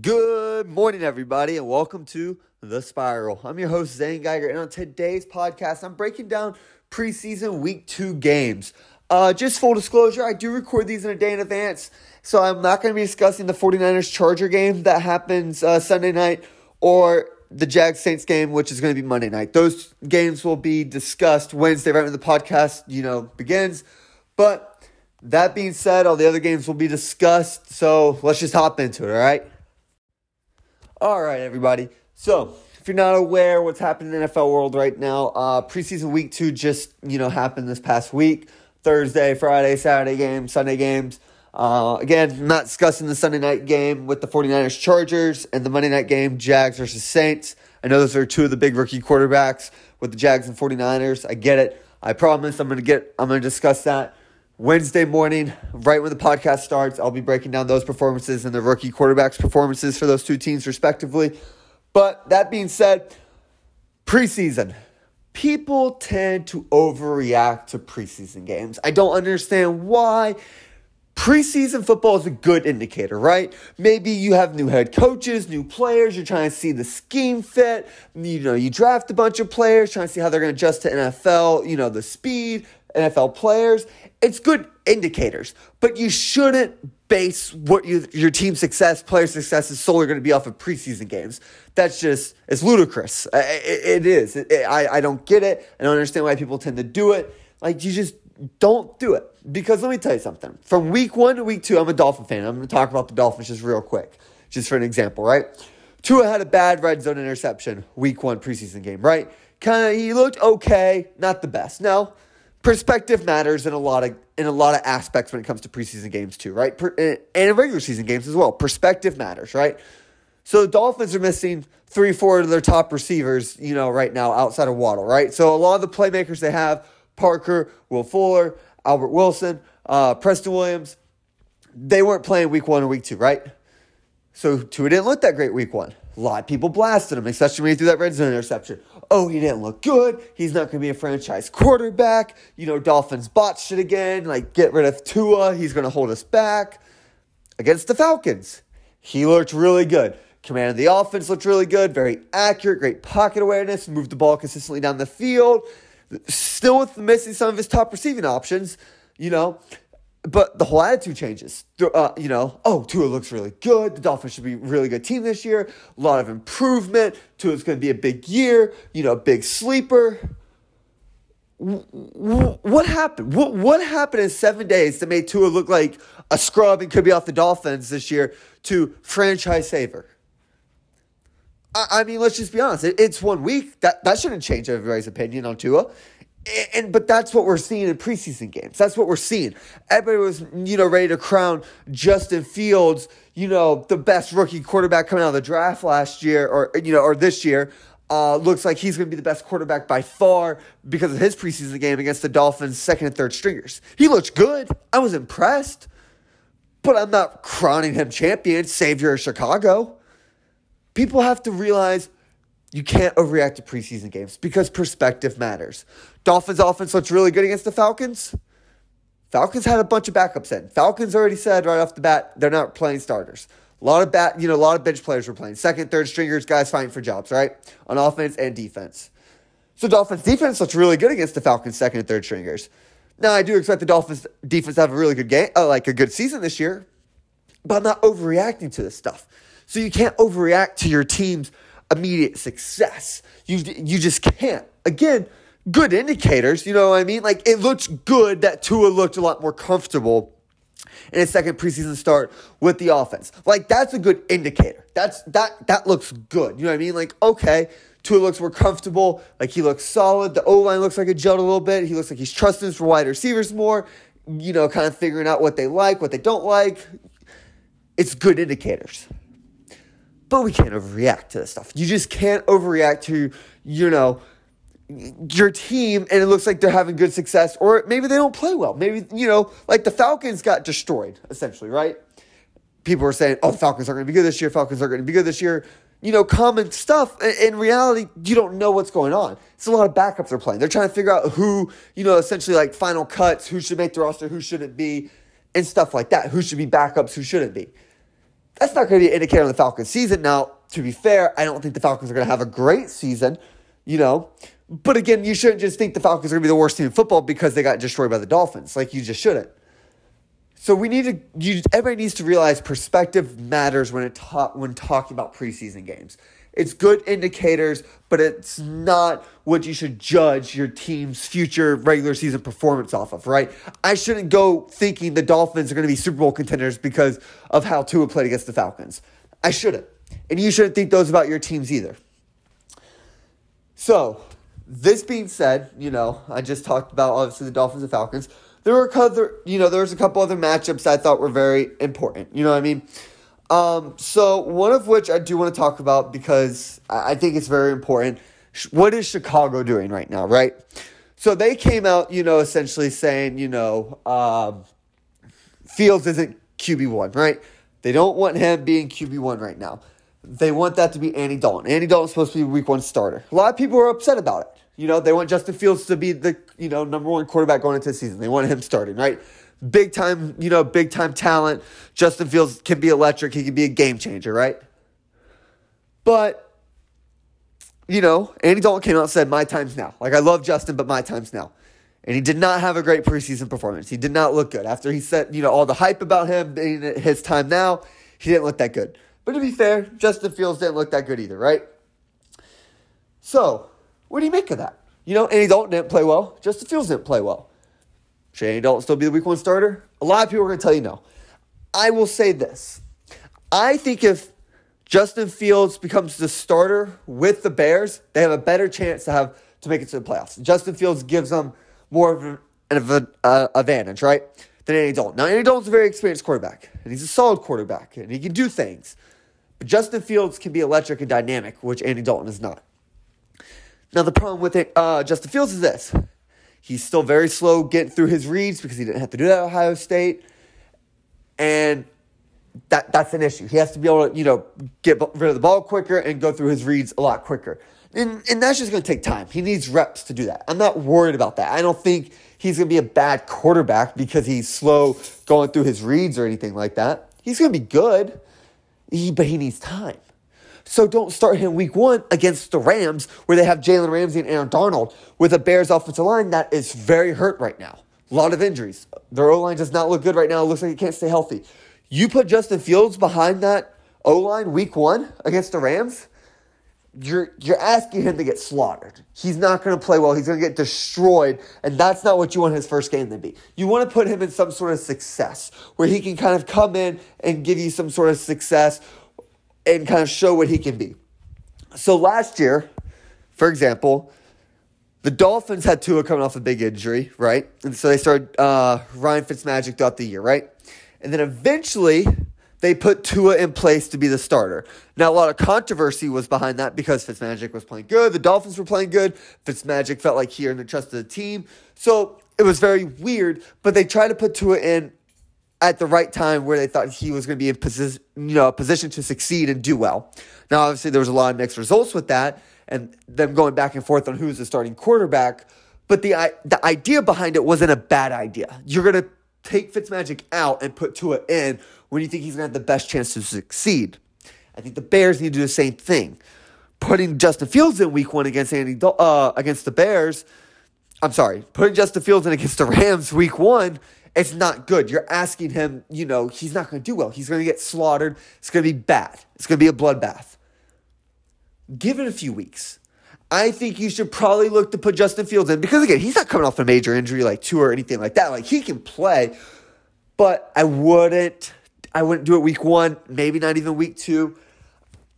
Good morning, everybody, and welcome to The Spiral. I'm your host, Zane Geiger, and on today's podcast, I'm breaking down preseason week two games. Uh, just full disclosure, I do record these in a day in advance, so I'm not going to be discussing the 49ers Charger game that happens uh, Sunday night or the Jags Saints game, which is going to be Monday night. Those games will be discussed Wednesday, right when the podcast, you know, begins. But that being said, all the other games will be discussed, so let's just hop into it, all right? All right, everybody. So, if you're not aware what's happening in the NFL world right now, uh, preseason week two just you know happened this past week. Thursday, Friday, Saturday games, Sunday games. Uh, again, not discussing the Sunday night game with the 49ers Chargers and the Monday night game, Jags versus Saints. I know those are two of the big rookie quarterbacks with the Jags and 49ers. I get it. I promise I'm gonna get I'm gonna discuss that Wednesday morning, right when the podcast starts, I'll be breaking down those performances and the rookie quarterbacks' performances for those two teams, respectively. But that being said, preseason. People tend to overreact to preseason games. I don't understand why. Preseason football is a good indicator, right? Maybe you have new head coaches, new players, you're trying to see the scheme fit. You know, you draft a bunch of players, trying to see how they're going to adjust to NFL, you know, the speed, NFL players. It's good indicators, but you shouldn't base what you, your team's success, player success is solely going to be off of preseason games. That's just, it's ludicrous. it, it is. It, I, I don't get it. I don't understand why people tend to do it. Like, you just don't do it. Because let me tell you something. From week one to week two, I'm a Dolphin fan. I'm going to talk about the Dolphins just real quick, just for an example, right? Tua had a bad red zone interception week one preseason game, right? Kind of, he looked okay, not the best. No, perspective matters in a lot of in a lot of aspects when it comes to preseason games too, right? Per, and in regular season games as well. Perspective matters, right? So the Dolphins are missing three, four of their top receivers, you know, right now outside of Waddle, right? So a lot of the playmakers they have, Parker, Will Fuller, Albert Wilson, uh, Preston Williams, they weren't playing week one or week two, right? So Tua didn't look that great week one. A lot of people blasted him, especially when he threw that red zone interception. Oh, he didn't look good. He's not going to be a franchise quarterback. You know, Dolphins botched it again. Like, get rid of Tua. He's going to hold us back. Against the Falcons, he looked really good. Command of the offense looked really good. Very accurate. Great pocket awareness. Moved the ball consistently down the field. Still with missing some of his top receiving options. You know, but the whole attitude changes. Uh, you know, oh, Tua looks really good. The Dolphins should be a really good team this year. A lot of improvement. Tua's going to be a big year. You know, big sleeper. What happened? What, what happened in seven days that made Tua look like a scrub and could be off the Dolphins this year to franchise saver? I, I mean, let's just be honest. It, it's one week. That, that shouldn't change everybody's opinion on Tua and but that's what we're seeing in preseason games. That's what we're seeing. Everybody was, you know, ready to crown Justin Fields, you know, the best rookie quarterback coming out of the draft last year, or you know, or this year. Uh, looks like he's going to be the best quarterback by far because of his preseason game against the Dolphins' second and third stringers. He looked good. I was impressed, but I'm not crowning him champion, savior of Chicago. People have to realize you can't overreact to preseason games because perspective matters. Dolphins offense looks really good against the Falcons. Falcons had a bunch of backups in. Falcons already said right off the bat they're not playing starters. A lot of bat, you know, a lot of bench players were playing. Second, third stringers, guys fighting for jobs, right? On offense and defense. So Dolphins defense looks really good against the Falcons second and third stringers. Now I do expect the Dolphins defense to have a really good game, uh, like a good season this year, but I'm not overreacting to this stuff. So you can't overreact to your team's immediate success. You you just can't. Again, good indicators, you know what I mean? Like it looks good that Tua looked a lot more comfortable in his second preseason start with the offense. Like that's a good indicator. That's that that looks good. You know what I mean? Like okay, Tua looks more comfortable. Like he looks solid. The O line looks like it gelled a little bit. He looks like he's trusting for wide receivers more. You know, kind of figuring out what they like, what they don't like. It's good indicators. But we can't overreact to this stuff. You just can't overreact to, you know, your team and it looks like they're having good success, or maybe they don't play well. Maybe, you know, like the Falcons got destroyed, essentially, right? People were saying, oh, the Falcons are going to be good this year, Falcons are going to be good this year. You know, common stuff. In reality, you don't know what's going on. It's a lot of backups they're playing. They're trying to figure out who, you know, essentially like final cuts, who should make the roster, who shouldn't be, and stuff like that. Who should be backups, who shouldn't be that's not going to be an indicator on the Falcons season. Now, to be fair, I don't think the Falcons are going to have a great season, you know. But again, you shouldn't just think the Falcons are going to be the worst team in football because they got destroyed by the Dolphins. Like, you just shouldn't. So we need to. You, everybody needs to realize perspective matters when it ta- when talking about preseason games. It's good indicators, but it's not what you should judge your team's future regular season performance off of, right? I shouldn't go thinking the Dolphins are going to be Super Bowl contenders because of how Tua played against the Falcons. I shouldn't. And you shouldn't think those about your teams either. So, this being said, you know, I just talked about obviously the Dolphins and Falcons there were other, you know, there was a couple other matchups I thought were very important. You know what I mean? Um, so one of which I do want to talk about because I think it's very important. What is Chicago doing right now, right? So they came out, you know, essentially saying, you know, um, Fields isn't QB one, right? They don't want him being QB one right now. They want that to be Andy Dalton. Andy Dalton's supposed to be week one starter. A lot of people are upset about it. You know, they want Justin Fields to be the, you know, number one quarterback going into the season. They want him starting, right? Big time, you know, big time talent. Justin Fields can be electric. He can be a game changer, right? But, you know, Andy Dalton came out and said, my time's now. Like, I love Justin, but my time's now. And he did not have a great preseason performance. He did not look good. After he said, you know, all the hype about him being his time now, he didn't look that good. But to be fair, Justin Fields didn't look that good either, right? So, what do you make of that? You know, Andy Dalton didn't play well. Justin Fields didn't play well. Andy Dalton still be the week one starter? A lot of people are going to tell you no. I will say this. I think if Justin Fields becomes the starter with the Bears, they have a better chance to have to make it to the playoffs. Justin Fields gives them more of an, uh, advantage, right, than Andy Dalton. Now, Andy Dalton's a very experienced quarterback, and he's a solid quarterback, and he can do things. But Justin Fields can be electric and dynamic, which Andy Dalton is not. Now, the problem with it, uh, Justin Fields is this. He's still very slow getting through his reads because he didn't have to do that at Ohio State. And that, that's an issue. He has to be able to, you know, get rid of the ball quicker and go through his reads a lot quicker. And, and that's just going to take time. He needs reps to do that. I'm not worried about that. I don't think he's going to be a bad quarterback because he's slow going through his reads or anything like that. He's going to be good, he, but he needs time. So don't start him week one against the Rams, where they have Jalen Ramsey and Aaron Donald with a Bears offensive line that is very hurt right now. A lot of injuries. Their O line does not look good right now. It looks like it can't stay healthy. You put Justin Fields behind that O line week one against the Rams, you're you're asking him to get slaughtered. He's not going to play well. He's going to get destroyed, and that's not what you want his first game to be. You want to put him in some sort of success where he can kind of come in and give you some sort of success and kind of show what he can be. So last year, for example, the Dolphins had Tua coming off a big injury, right? And so they started uh, Ryan Fitzmagic throughout the year, right? And then eventually they put Tua in place to be the starter. Now, a lot of controversy was behind that because Fitzmagic was playing good. The Dolphins were playing good. Fitzmagic felt like he earned the trust of the team. So it was very weird, but they tried to put Tua in at the right time where they thought he was going to be in position, you know, a position to succeed and do well. Now, obviously, there was a lot of mixed results with that, and them going back and forth on who's the starting quarterback. But the the idea behind it wasn't a bad idea. You're going to take Fitzmagic out and put Tua in when you think he's going to have the best chance to succeed. I think the Bears need to do the same thing. Putting Justin Fields in Week One against Andy uh, against the Bears. I'm sorry, putting Justin Fields in against the Rams Week One it's not good. You're asking him, you know, he's not going to do well. He's going to get slaughtered. It's going to be bad. It's going to be a bloodbath. Give it a few weeks. I think you should probably look to put Justin Fields in because, again, he's not coming off a major injury like Tua or anything like that. Like, he can play, but I wouldn't. I wouldn't do it week one, maybe not even week two.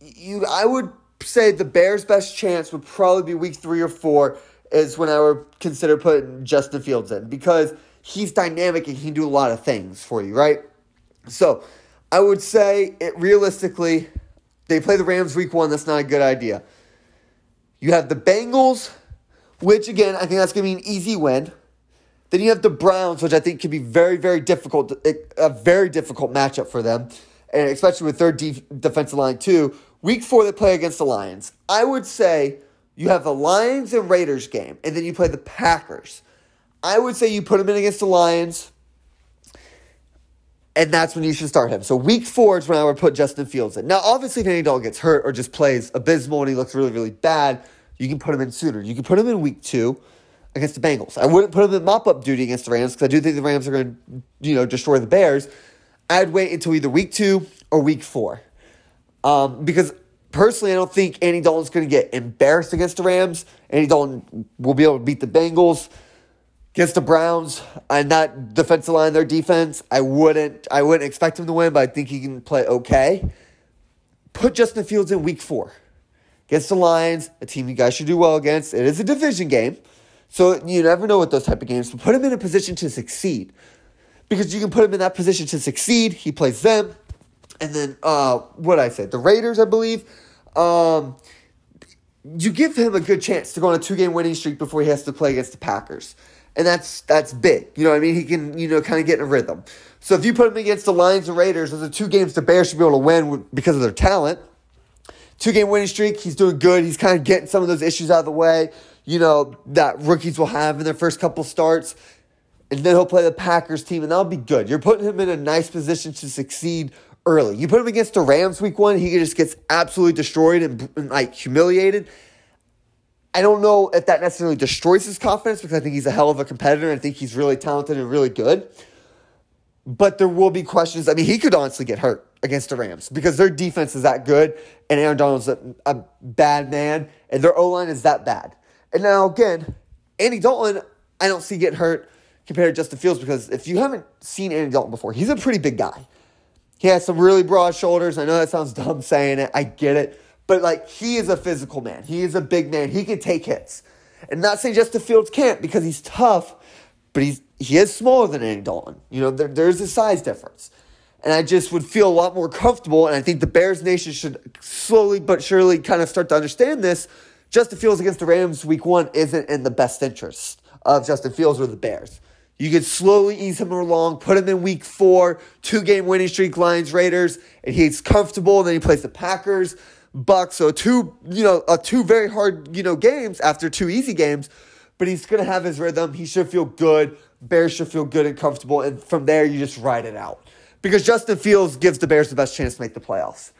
You, I would say the Bears' best chance would probably be week three or four is when I would consider putting Justin Fields in because – he's dynamic and he can do a lot of things for you, right? So I would say it realistically, they play the Rams week one. That's not a good idea. You have the Bengals, which again, I think that's going to be an easy win. Then you have the Browns, which I think could be very, very difficult, a very difficult matchup for them, and especially with their de- defensive line too. Week four, they play against the Lions. I would say you have the Lions and Raiders game, and then you play the Packers. I would say you put him in against the Lions and that's when you should start him. So week four is when I would put Justin Fields in. Now, obviously, if Andy Dalton gets hurt or just plays abysmal and he looks really, really bad, you can put him in sooner. You can put him in week two against the Bengals. I wouldn't put him in mop up duty against the Rams because I do think the Rams are going to, you know, destroy the Bears. I'd wait until either week two or week four. Um, because personally, I don't think Andy Dalton's going to get embarrassed against the Rams. Andy Dalton will be able to beat the Bengals against the Browns and that defensive line, their defense. I wouldn't, I wouldn't expect him to win, but I think he can play okay. Put Justin Fields in Week Four against the Lions, a team you guys should do well against. It is a division game, so you never know with those type of games. But put him in a position to succeed because you can put him in that position to succeed. He plays them, and then uh, what I said, the Raiders, I believe. Um, you give him a good chance to go on a two game winning streak before he has to play against the Packers. And that's that's big. You know what I mean? He can, you know, kind of get in a rhythm. So if you put him against the Lions and Raiders, those are two games the Bears should be able to win because of their talent. Two game winning streak, he's doing good. He's kind of getting some of those issues out of the way, you know, that rookies will have in their first couple starts. And then he'll play the Packers team, and that'll be good. You're putting him in a nice position to succeed early. You put him against the Rams week one, he just gets absolutely destroyed and, and like humiliated. I don't know if that necessarily destroys his confidence because I think he's a hell of a competitor and I think he's really talented and really good. But there will be questions. I mean, he could honestly get hurt against the Rams because their defense is that good and Aaron Donald's a, a bad man and their O line is that bad. And now, again, Andy Dalton, I don't see getting hurt compared to Justin Fields because if you haven't seen Andy Dalton before, he's a pretty big guy. He has some really broad shoulders. I know that sounds dumb saying it. I get it. But like he is a physical man. He is a big man. He can take hits. And not saying Justin Fields can't because he's tough, but he's he is smaller than Andy Dalton. You know, there, there's a size difference. And I just would feel a lot more comfortable. And I think the Bears Nation should slowly but surely kind of start to understand this. Justin Fields against the Rams week one isn't in the best interest of Justin Fields or the Bears. You could slowly ease him along, put him in week four, two game winning streak, Lions, Raiders, and he's comfortable. And then he plays the Packers, Bucks. So two, you know, uh, two very hard, you know, games after two easy games. But he's gonna have his rhythm. He should feel good. Bears should feel good and comfortable. And from there, you just ride it out. Because Justin Fields gives the Bears the best chance to make the playoffs.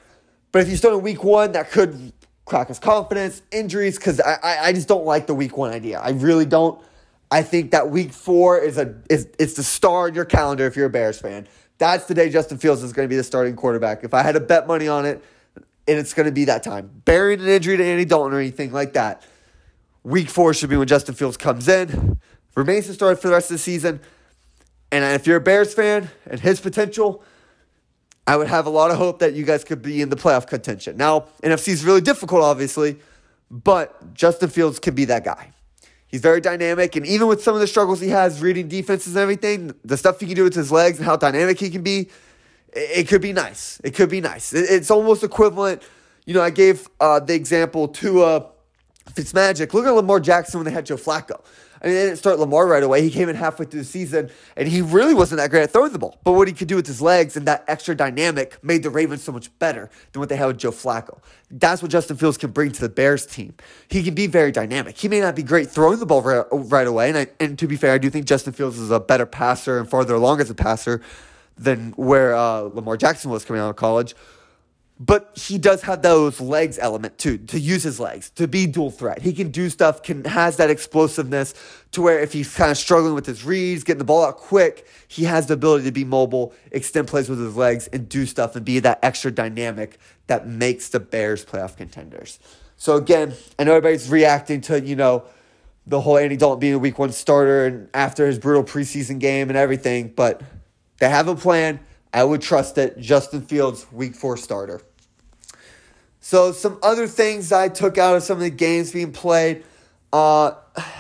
But if you start in week one, that could crack his confidence, injuries, because I, I, I just don't like the week one idea. I really don't. I think that week four is a is it's the star in your calendar if you're a Bears fan. That's the day Justin Fields is going to be the starting quarterback. If I had to bet money on it, and it's going to be that time. Burying an injury to Andy Dalton or anything like that. Week four should be when Justin Fields comes in, remains the starter for the rest of the season. And if you're a Bears fan and his potential, I would have a lot of hope that you guys could be in the playoff contention. Now, NFC is really difficult, obviously, but Justin Fields can be that guy. He's very dynamic, and even with some of the struggles he has reading defenses and everything, the stuff he can do with his legs and how dynamic he can be, it, could be nice. It could be nice. it's almost equivalent. You know, I gave uh, the example to uh, Fitzmagic. Look at Lamar Jackson when they had Joe Flacco. I mean, they didn't start Lamar right away. He came in halfway through the season, and he really wasn't that great at throwing the ball. But what he could do with his legs and that extra dynamic made the Ravens so much better than what they had with Joe Flacco. That's what Justin Fields can bring to the Bears team. He can be very dynamic. He may not be great throwing the ball right, right away, and, I, and to be fair, I do think Justin Fields is a better passer and farther along as a passer than where uh, Lamar Jackson was coming out of college. But he does have those legs element too, to use his legs, to be dual threat. He can do stuff, can has that explosiveness to where if he's kind of struggling with his reads, getting the ball out quick, he has the ability to be mobile, extend plays with his legs, and do stuff and be that extra dynamic that makes the Bears playoff contenders. So again, I know everybody's reacting to, you know, the whole Andy Dalton being a week one starter and after his brutal preseason game and everything, but they have a plan. I would trust it. Justin Fields, week four starter. So, some other things I took out of some of the games being played. Uh,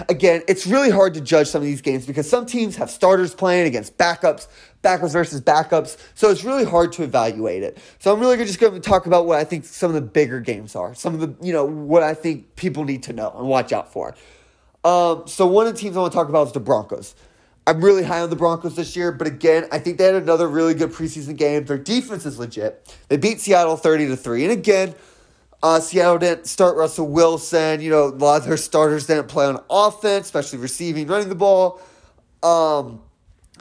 again, it's really hard to judge some of these games because some teams have starters playing against backups, backups versus backups. So it's really hard to evaluate it. So I'm really just going to talk about what I think some of the bigger games are, some of the, you know, what I think people need to know and watch out for. Um, so one of the teams I want to talk about is the Broncos. I'm really high on the Broncos this year, but again, I think they had another really good preseason game. Their defense is legit. They beat Seattle 30 to 3. And again, uh, Seattle didn't start Russell Wilson. You know, a lot of their starters didn't play on offense, especially receiving, running the ball. Um,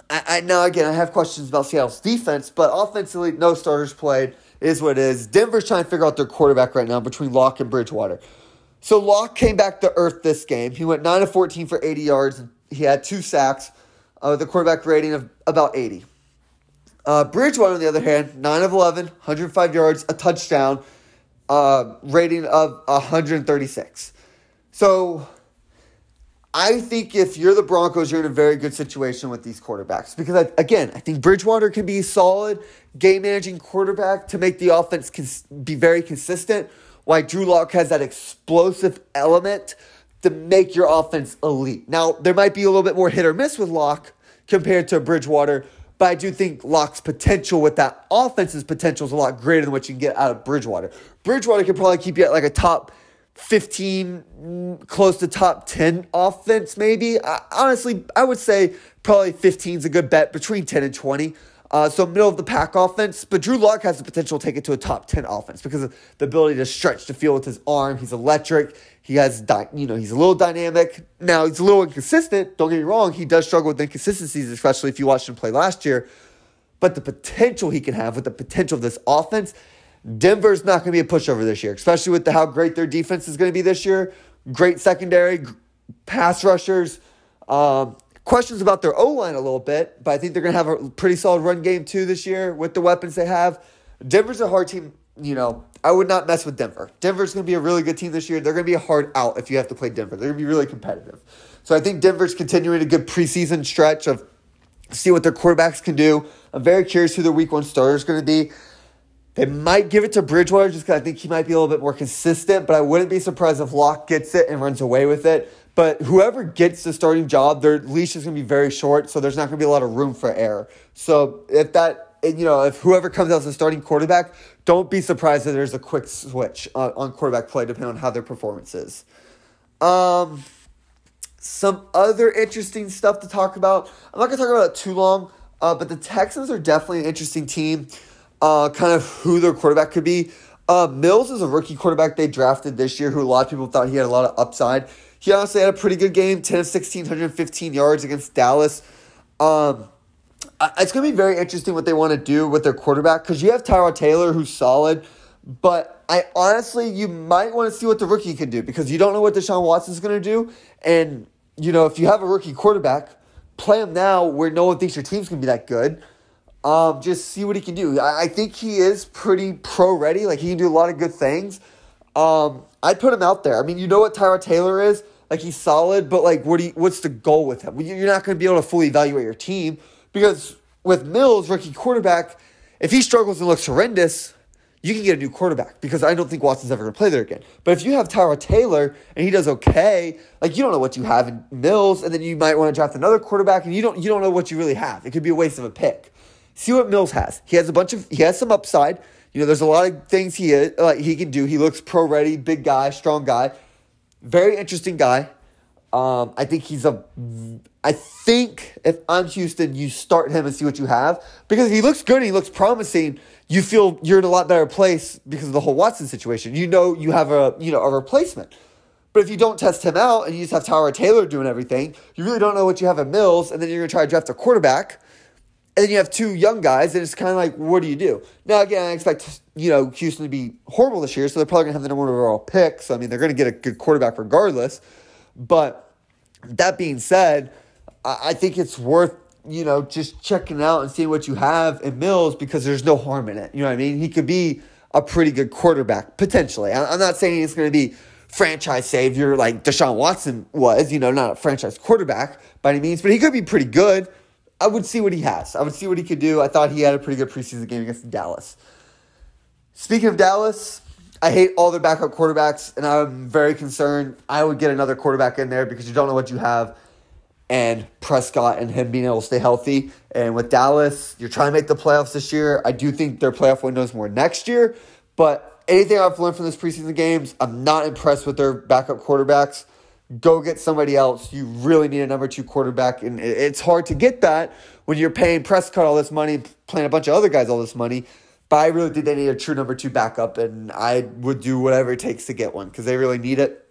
I, I now again I have questions about Seattle's defense, but offensively, no starters played is what it is. Denver's trying to figure out their quarterback right now between Lock and Bridgewater. So Lock came back to earth this game. He went nine of fourteen for eighty yards. He had two sacks, uh, a quarterback rating of about eighty. Uh, Bridgewater, on the other hand, 9 of 11, 105 yards, a touchdown, uh, rating of 136. So I think if you're the Broncos, you're in a very good situation with these quarterbacks because, I, again, I think Bridgewater can be a solid game managing quarterback to make the offense cons- be very consistent, Why Drew Lock has that explosive element to make your offense elite. Now, there might be a little bit more hit or miss with Lock compared to Bridgewater, but I do think Lock's potential with that offense's potential is a lot greater than what you can get out of Bridgewater. Bridgewater could probably keep you at like a top 15, close to top 10 offense, maybe. I, honestly, I would say probably 15 is a good bet between 10 and 20. Uh, so middle of the pack offense, but Drew Lock has the potential to take it to a top 10 offense because of the ability to stretch the field with his arm. He's electric. He has, di- you know, he's a little dynamic. Now, he's a little inconsistent. Don't get me wrong. He does struggle with inconsistencies, especially if you watched him play last year. But the potential he can have with the potential of this offense, Denver's not going to be a pushover this year, especially with the, how great their defense is going to be this year. Great secondary, pass rushers. Um, questions about their O line a little bit, but I think they're going to have a pretty solid run game too this year with the weapons they have. Denver's a hard team. You know, I would not mess with Denver. Denver's going to be a really good team this year. They're going to be a hard out if you have to play Denver. They're going to be really competitive. So I think Denver's continuing a good preseason stretch of see what their quarterbacks can do. I'm very curious who their week one starter is going to be. They might give it to Bridgewater just because I think he might be a little bit more consistent, but I wouldn't be surprised if Lock gets it and runs away with it. But whoever gets the starting job, their leash is going to be very short, so there's not going to be a lot of room for error. So if that, you know, if whoever comes out as a starting quarterback, don't be surprised that there's a quick switch on, on quarterback play depending on how their performance is. Um, some other interesting stuff to talk about. I'm not going to talk about it too long, uh, but the Texans are definitely an interesting team. Uh, kind of who their quarterback could be. Uh, Mills is a rookie quarterback they drafted this year, who a lot of people thought he had a lot of upside. He honestly had a pretty good game 10 of 16, 115 yards against Dallas. Um, it's going to be very interesting what they want to do with their quarterback because you have Tyrod Taylor, who's solid, but I honestly, you might want to see what the rookie can do because you don't know what Deshaun Watson is going to do. And, you know, if you have a rookie quarterback, play him now where no one thinks your team's going to be that good. Um, just see what he can do. I, I think he is pretty pro ready. Like, he can do a lot of good things. Um, I'd put him out there. I mean, you know what Tyrod Taylor is. Like he's solid, but like, what do you, what's the goal with him? You're not going to be able to fully evaluate your team because with Mills, rookie quarterback, if he struggles and looks horrendous, you can get a new quarterback because I don't think Watson's ever going to play there again. But if you have Tyrod Taylor and he does okay, like you don't know what you have in Mills, and then you might want to draft another quarterback, and you don't you don't know what you really have. It could be a waste of a pick. See what Mills has. He has a bunch of he has some upside. You know, there's a lot of things he is, like he can do. He looks pro ready, big guy, strong guy, very interesting guy. Um, I think he's a. I think if I'm Houston, you start him and see what you have because he looks good. He looks promising. You feel you're in a lot better place because of the whole Watson situation. You know you have a you know a replacement. But if you don't test him out and you just have Tyrod Taylor doing everything, you really don't know what you have at Mills, and then you're gonna try to draft a quarterback and then you have two young guys, and it's kind of like, what do you do? Now, again, I expect you know Houston to be horrible this year, so they're probably gonna have the number one overall pick. So I mean, they're gonna get a good quarterback regardless. But that being said, I think it's worth you know just checking out and seeing what you have in Mills because there's no harm in it. You know what I mean? He could be a pretty good quarterback potentially. I'm not saying he's gonna be franchise savior like Deshaun Watson was. You know, not a franchise quarterback by any means, but he could be pretty good. I would see what he has. I would see what he could do. I thought he had a pretty good preseason game against Dallas. Speaking of Dallas, I hate all their backup quarterbacks, and I'm very concerned. I would get another quarterback in there because you don't know what you have. And Prescott and him being able to stay healthy. And with Dallas, you're trying to make the playoffs this year. I do think their playoff window is more next year. But anything I've learned from this preseason games, I'm not impressed with their backup quarterbacks go get somebody else. You really need a number two quarterback, and it's hard to get that when you're paying Prescott all this money, playing a bunch of other guys all this money. But I really think they need a true number two backup, and I would do whatever it takes to get one because they really need it.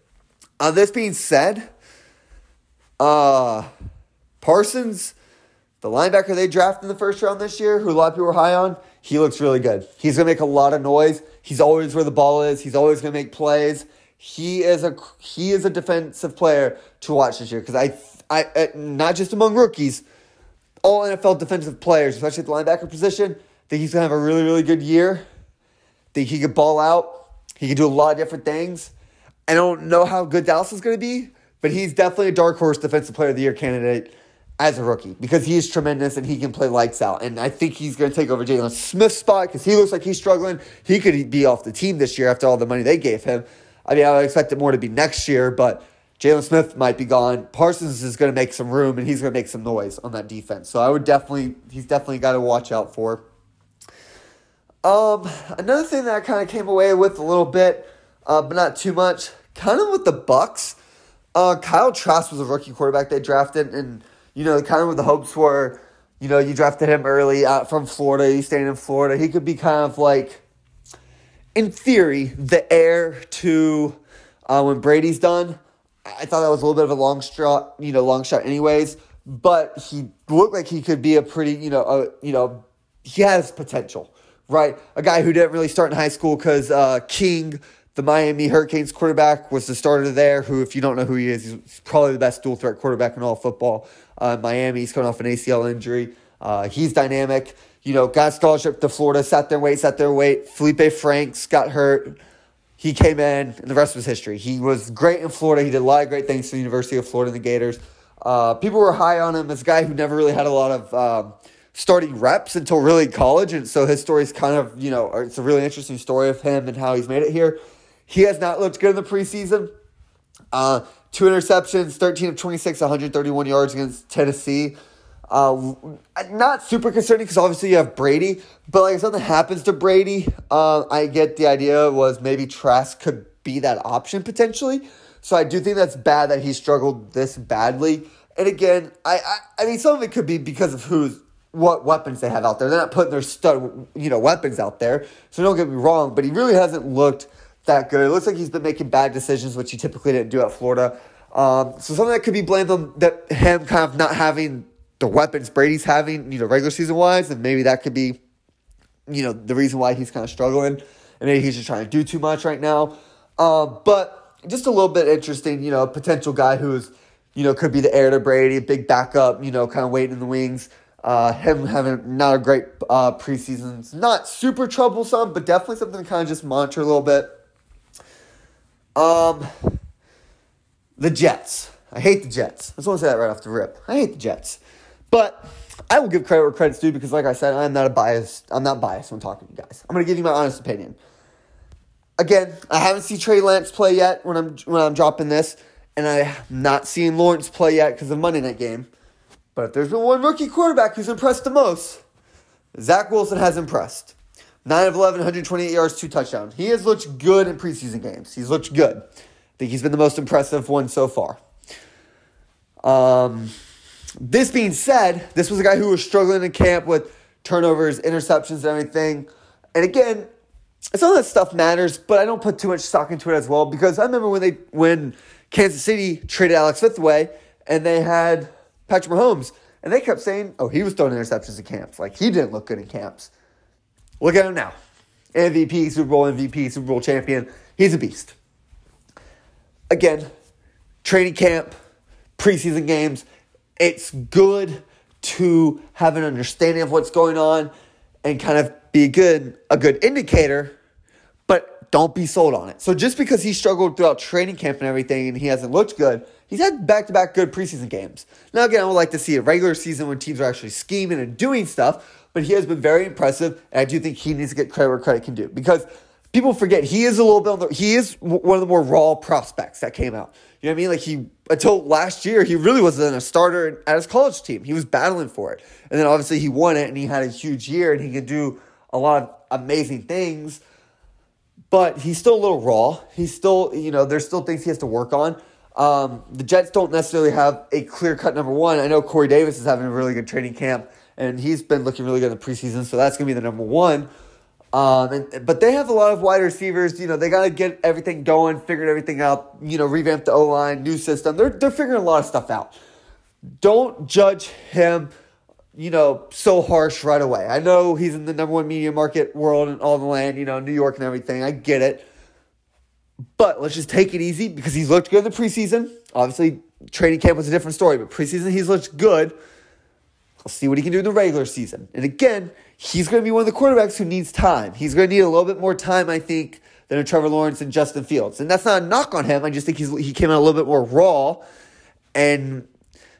Uh, this being said, uh, Parsons The linebacker they drafted in the first round this year, who a lot of people were high on, he looks really good. He's going to make a lot of noise. He's always where the ball is. He's always going to make plays. He is a he is a defensive player to watch this year because I I uh, not just among rookies, all NFL defensive players, especially at the linebacker position, think he's gonna have a really really good year. Think he could ball out. He can do a lot of different things. I don't know how good Dallas is gonna be, but he's definitely a dark horse defensive player of the year candidate as a rookie because he is tremendous and he can play lights out. And I think he's going to take over Jaylon Smith's spot because he looks like he's struggling. He could be off the team this year after all the money they gave him. I mean, I would expect it more to be next year, but Jaylon Smith might be gone. Parsons is going to make some room and he's going to make some noise on that defense. So I would definitely, he's definitely got to watch out for. Um, another thing that I kind of came away with a little bit, uh, but not too much, kind of with the Bucks. Uh, Kyle Trask was a rookie quarterback they drafted, and you know, kind of with the hopes were, you know, you drafted him early out from Florida. He's staying in Florida. He could be kind of like in theory, the heir to uh, when Brady's done. I thought that was a little bit of a long shot, you know, long shot, anyways. But he looked like he could be a pretty, you know, a, you know, he has potential, right? A guy who didn't really start in high school because uh, King, the Miami Hurricanes quarterback, was the starter there. Who, if you don't know who he is, he's probably the best dual threat quarterback in all football. Uh, Miami, he's coming off an ACL injury. Uh, he's dynamic you know, got scholarship to Florida, sat there, wait, sat there, wait. Feleipe Franks got hurt. He came in, and the rest was history. He was great in Florida. He did a lot of great things for the University of Florida and the Gators. Uh, people were high on him as a guy who never really had a lot of um, starting reps until really college. And so his story is kind of, you know, it's a really interesting story of him and how he's made it here. He has not looked good in the preseason. Uh, two interceptions, 13 of 26, 131 yards against Tennessee. Uh, not super concerning because obviously you have Brady, but like if something happens to Brady, uh, I get the idea was maybe Trask could be that option potentially. So I do think that's bad that he struggled this badly. And again, I, I, I mean some of it could be because of who's what weapons they have out there. They're not putting their stud you know weapons out there. So don't get me wrong, but he really hasn't looked that good. It looks like he's been making bad decisions, which he typically didn't do at Florida. Um, so something that could be blamed on that him kind of not having the weapons Brady's having, you know, regular season wise, and maybe that could be, you know, the reason why he's kind of struggling, and maybe he's just trying to do too much right now. Uh, but just a little bit interesting, you know, a potential guy who's, you know, could be the heir to Brady, a big backup, you know, kind of waiting in the wings. Uh, him having not a great uh, preseason, not super troublesome, but definitely something to kind of just monitor a little bit. Um, the Jets. I hate the Jets. I just want to say that right off the rip. I hate the Jets. But I will give credit where credit's due because, like I said, I'm not a biased. I'm not biased when talking to you guys. I'm to give you my honest opinion. Again, I haven't seen Trey Lance play yet when I'm when I'm dropping this, and I'm not seeing Lawrence play yet because of Monday night game. But if there's been one rookie quarterback who's impressed the most, Zach Wilson has impressed. 9 of 11, 128 yards, two touchdowns. He has looked good in preseason games. He's looked good. I think he's been the most impressive one so far. Um, this being said, this was a guy who was struggling in camp with turnovers, interceptions, and everything. And again, some of that stuff matters, but I don't put too much stock into it as well because I remember when they when Kansas City traded Alex Smith away and they had Patrick Mahomes, and they kept saying, "Oh, he was throwing interceptions in camps. Like he didn't look good in camps." Look at him now, MVP, Super Bowl MVP, Super Bowl champion. He's a beast. Again, training camp, preseason games it's good to have an understanding of what's going on and kind of be a good a good indicator, but don't be sold on it. So just because he struggled throughout training camp and everything and he hasn't looked good, he's had back to back good preseason games. Now again, I would like to see a regular season when teams are actually scheming and doing stuff, but he has been very impressive, and I do think he needs to get credit where credit can do because people forget he is a little bit. The, he is one of the more raw prospects that came out. You know what I mean? Like he until last year, he really wasn't a starter at his college team. He was battling for it, and then obviously he won it, and he had a huge year, and he could do a lot of amazing things. But he's still a little raw. He's still, you know, there's still things he has to work on. Um, the Jets don't necessarily have a clear cut number one. I know Corey Davis is having a really good training camp, and he's been looking really good in the preseason, so that's going to be the number one. Um, and, but they have a lot of wide receivers. You know, they got to get everything going, figured everything out. You know, revamp the O line, new system. They're they're figuring a lot of stuff out. Don't judge him you know, so harsh right away. I know he's in the number one media market world and all the land, you know, New York and everything. I get it. But let's just take it easy because he's looked good in the preseason. Obviously, training camp was a different story, but preseason he's looked good. I'll see what he can do in the regular season. And again, he's going to be one of the quarterbacks who needs time. He's going to need a little bit more time, I think, than a Trevor Lawrence and Justin Fields. And that's not a knock on him. I just think he's he came out a little bit more raw. And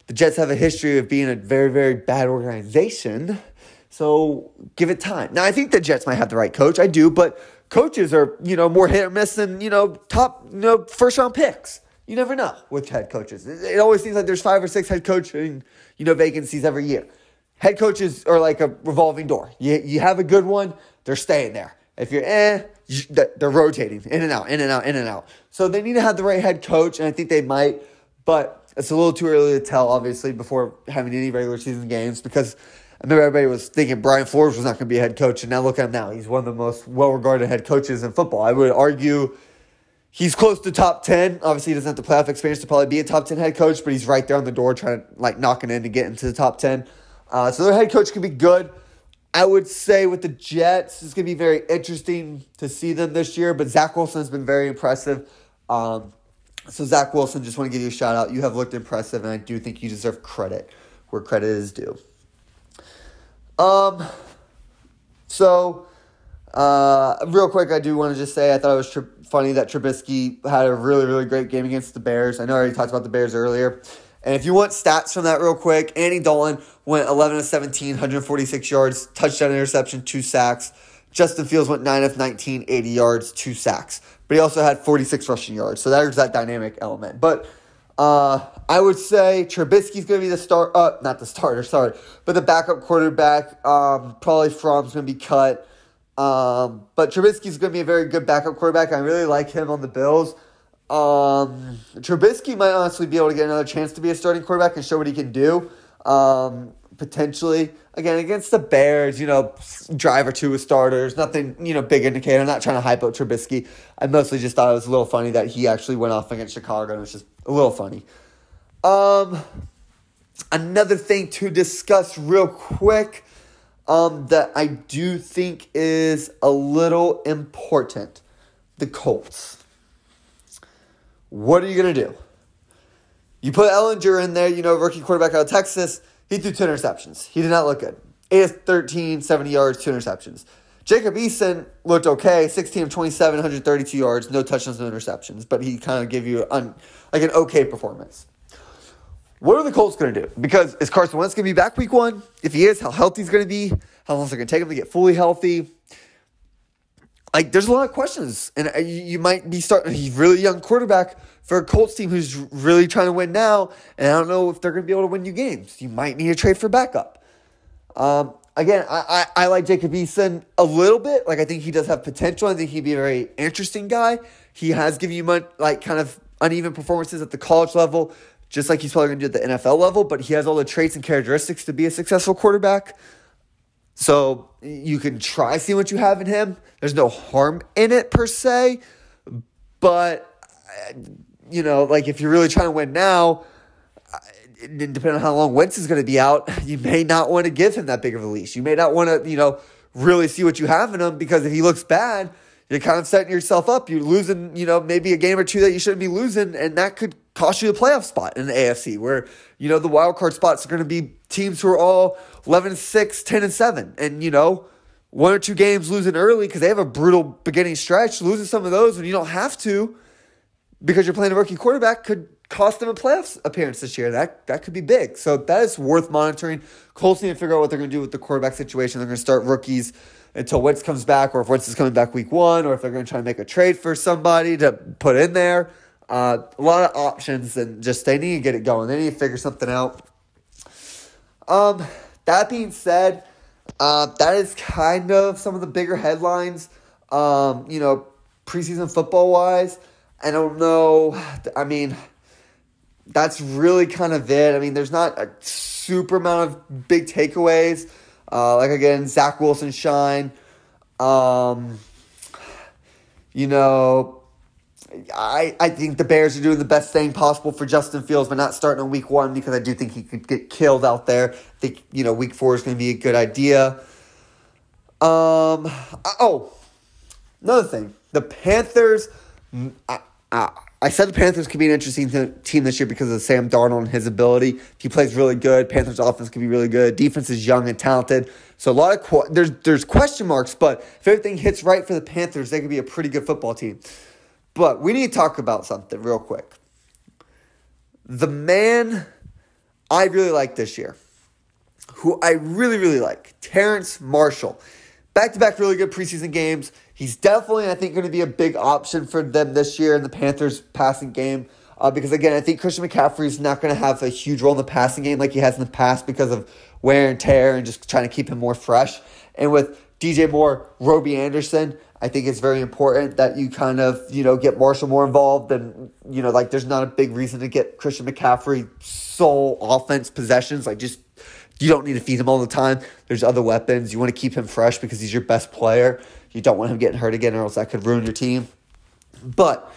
the Jets have a history of being a very, very bad organization. So give it time. Now I think the Jets might have the right coach. I do, but coaches are, you know, more hit or miss than, you know, top, you know, first round picks. You never know with head coaches. It always seems like there's five or six head coaching, you know, vacancies every year. Head coaches are like a revolving door. You, you have a good one, they're staying there. If you're eh, they're rotating in and out, in and out, in and out. So they need to have the right head coach, and I think they might. But it's a little too early to tell, obviously, before having any regular season games because I remember everybody was thinking Brian Flores was not going to be a head coach, and now look at him now. He's one of the most well regarded head coaches in football. I would argue he's close to top 10. Obviously, he doesn't have the playoff experience to probably be a top 10 head coach, but he's right there on the door trying to like knocking in to get into the top 10. Uh, so their head coach could be good. I would say with the Jets, it's going to be very interesting to see them this year, but Zach Wilson has been very impressive. Um, so, Zach Wilson, just want to give you a shout out. You have looked impressive, and I do think you deserve credit where credit is due. Um, so, uh, real quick, I do want to just say I thought it was tri- funny that Trubisky had a really, really great game against the Bears. I know I already talked about the Bears earlier. And if you want stats from that real quick, Andy Dalton went 11 of 17, 146 yards, touchdown interception, two sacks. Justin Fields went 9 of 19, 80 yards, two sacks. But he also had 46 rushing yards. So there's that dynamic element. But uh, I would say Trubisky's going to be the start, uh, not the starter, sorry, but the backup quarterback. Um, probably Fromm's going to be cut. Um, but Trubisky's going to be a very good backup quarterback. I really like him on the Bills. Um, Trubisky might honestly be able to get another chance to be a starting quarterback and show what he can do. Um, potentially again against the Bears, you know, drive or two with starters, nothing, you know, big indicator. I'm not trying to hype up Trubisky. I mostly just thought it was a little funny that he actually went off against Chicago and it was just a little funny. Um, another thing to discuss real quick, um, that I do think is a little important: the Colts. What are you going to do? You put Ehlinger in there, you know, rookie quarterback out of Texas. He threw two interceptions. He did not look good. 8 of 13, 70 yards, two interceptions. Jacob Eason looked okay, 16 of 27, 132 yards, no touchdowns, no interceptions, but he kind of gave you an, like an okay performance. What are the Colts going to do? Because is Carson Wentz going to be back week one? If he is, how healthy is going to be? How long is it going to take him to get fully healthy? like there's a lot of questions, and uh, you might be starting a really young quarterback for a Colts team who's really trying to win now, and I don't know if they're going to be able to win you games. You might need a trade for backup. Um, again, I, I, I like Jacob Eason a little bit. Like I think he does have potential. I think he'd be a very interesting guy. He has given you like kind of uneven performances at the college level, just like he's probably going to do at the NFL level. But he has all the traits and characteristics to be a successful quarterback. So you can try seeing what you have in him. There's no harm in it per se, but uh, you know, like if you're really trying to win now, uh, depending on how long Wentz is going to be out, you may not want to give him that big of a leash. You may not want to, you know, really see what you have in him because if he looks bad, you're kind of setting yourself up. You're losing, you know, maybe a game or two that you shouldn't be losing, and that could cost you a playoff spot in the AFC where, you know, the wild card spots are going to be teams who are all 11 and 6, 10 and 7. And, you know, one or two games losing early because they have a brutal beginning stretch, losing some of those when you don't have to because you're playing a rookie quarterback could cost them a playoff appearance this year. That that could be big. So that is worth monitoring. Colts need to figure out what they're going to do with the quarterback situation. They're going to start rookies until Wentz comes back, or if Wentz is coming back week one, or if they're going to try to make a trade for somebody to put in there. Uh, a lot of options, and just they need to get it going. They need to figure something out. Um, that being said, uh, that is kind of some of the bigger headlines. Um, you know, preseason football wise, I don't know. I mean, that's really kind of it. I mean, there's not a super amount of big takeaways. Uh, like again, Zach Wilson shine. Um, you know, I, I think the Bears are doing the best thing possible for Justin Fields, but not starting on week one because I do think he could get killed out there. I think, you know, week four is going to be a good idea. Um, oh, another thing. The Panthers, I, I, I said the Panthers could be an interesting th- team this year because of Sam Darnold and his ability. If He plays really good. Panthers offense could be really good. Defense is young and talented. So a lot of qu- there's there's question marks, but if everything hits right for the Panthers, they could be a pretty good football team. But we need to talk about something real quick. The man I really like this year, who I really, really like, Terrence Marshall. Back to back really good preseason games. He's definitely, I think, going to be a big option for them this year in the Panthers passing game. Uh, because again, I think Christian McCaffrey is not going to have a huge role in the passing game like he has in the past because of wear and tear and just trying to keep him more fresh. And with DJ Moore, Robbie Anderson, I think it's very important that you kind of, you know, get Marshall more involved and, you know, like there's not a big reason to get Christian McCaffrey sole offense possessions. Like just, you don't need to feed him all the time. There's other weapons. You want to keep him fresh because he's your best player. You don't want him getting hurt again or else that could ruin your team. But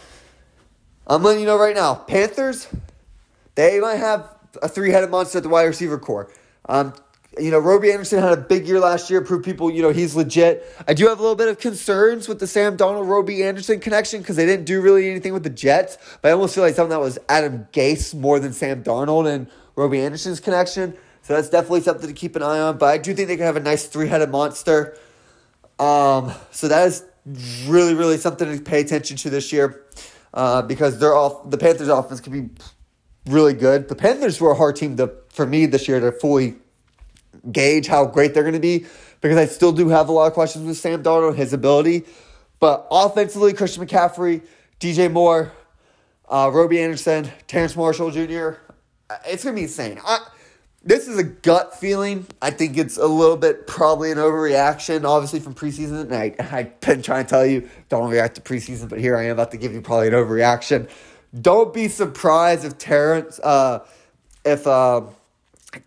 I'm letting you know right now, Panthers, they might have a three headed monster at the wide receiver core. Um, you know, Robbie Anderson had a big year last year, proved people, you know, he's legit. I do have a little bit of concerns with the Sam Darnold Robbie Anderson connection because they didn't do really anything with the Jets. But I almost feel like something that was Adam Gase more than Sam Darnold and Robbie Anderson's connection. So that's definitely something to keep an eye on. But I do think they can have a nice three headed monster. Um, so that is really, really something to pay attention to this year uh, because they're off. The Panthers' offense can be really good. The Panthers were a hard team to, for me this year to fully gauge how great they're going to be because I still do have a lot of questions with Sam Darnold, his ability. But offensively, Christian McCaffrey, DJ Moore, uh, Robbie Anderson, Terrence Marshall Jr., uh, it's going to be insane. I, this is a gut feeling. I think it's a little bit probably an overreaction, obviously, from preseason. And I, I've been trying to tell you, don't react to preseason, but here I am about to give you probably an overreaction. Don't be surprised if Terrace, uh, if, uh,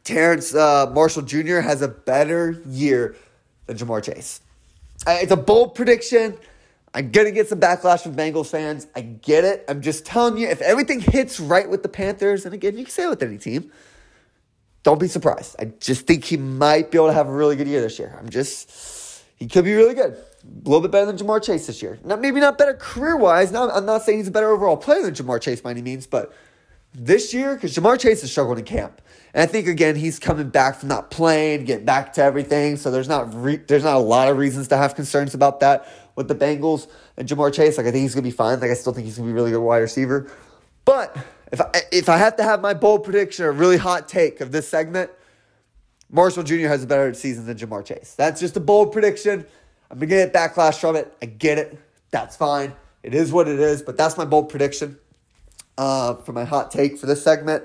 Terrace uh, Marshall Jr. has a better year than Ja'Marr Chase. It's a bold prediction. I'm going to get some backlash from Bengals fans. I get it. I'm just telling you, if everything hits right with the Panthers, and again, you can say it with any team, don't be surprised. I just think he might be able to have a really good year this year. I'm just, he could be really good. A little bit better than Ja'Marr Chase this year. Not, maybe not better career wise. Now, I'm not saying he's a better overall player than Ja'Marr Chase by any means, but this year, because Ja'Marr Chase is struggling in camp. And I think again he's coming back from not playing, getting back to everything. So there's not re- there's not a lot of reasons to have concerns about that with the Bengals and Ja'Marr Chase. Like I think he's gonna be fine. Like I still think he's gonna be a really good wide receiver. But if I if I have to have my bold prediction, a really hot take of this segment, Marshall Jr. has a better season than Ja'Marr Chase. That's just a bold prediction. I'm gonna get backlash from it. I get it. That's fine. It is what it is. But that's my bold prediction uh, for my hot take for this segment.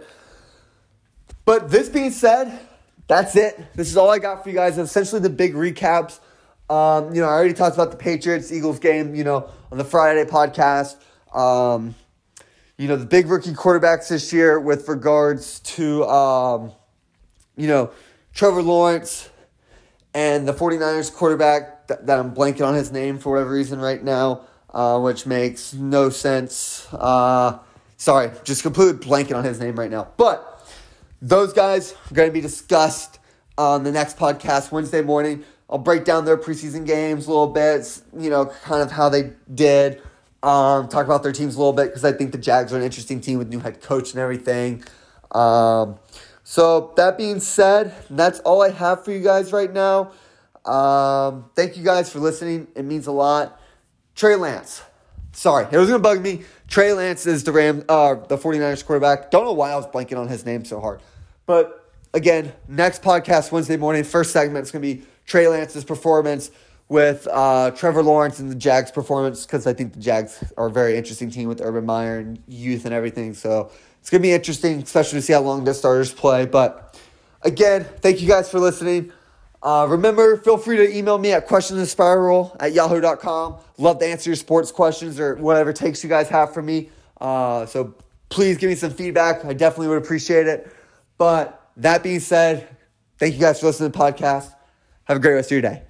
But this being said, that's it. This is all I got for you guys. Essentially, the big recaps. Um, you know, I already talked about the Patriots Eagles game. You know, on the Friday podcast. Um, you know, the big rookie quarterbacks this year with regards to, um, you know, Trevor Lawrence and the 49ers quarterback that, that, I'm blanking on his name for whatever reason right now, uh, which makes no sense. Uh, sorry, just completely blanking on his name right now. But those guys are going to be discussed on the next podcast Wednesday morning. I'll break down their preseason games a little bit, you know, kind of how they did. Um, talk about their teams a little bit because I think the Jags are an interesting team with new head coach and everything. Um, so that being said, that's all I have for you guys right now. Um, thank you guys for listening. It means a lot. Trey Lance. Sorry, it was gonna bug me. Trey Lance is the Ram, uh, the 49ers quarterback. Don't know why I was blanking on his name so hard. But again, next podcast Wednesday morning, first segment is to be Trey Lance's performance with uh, Trevor Lawrence and the Jags' performance because I think the Jags are a very interesting team with Urban Meyer and youth and everything. So it's going to be interesting, especially to see how long the starters play. But again, thank you guys for listening. Uh, remember, feel free to email me at questionspiral at yahoo.com. Love to answer your sports questions or whatever takes you guys have for me. Uh, so please give me some feedback. I definitely would appreciate it. But that being said, thank you guys for listening to the podcast. Have a great rest of your day.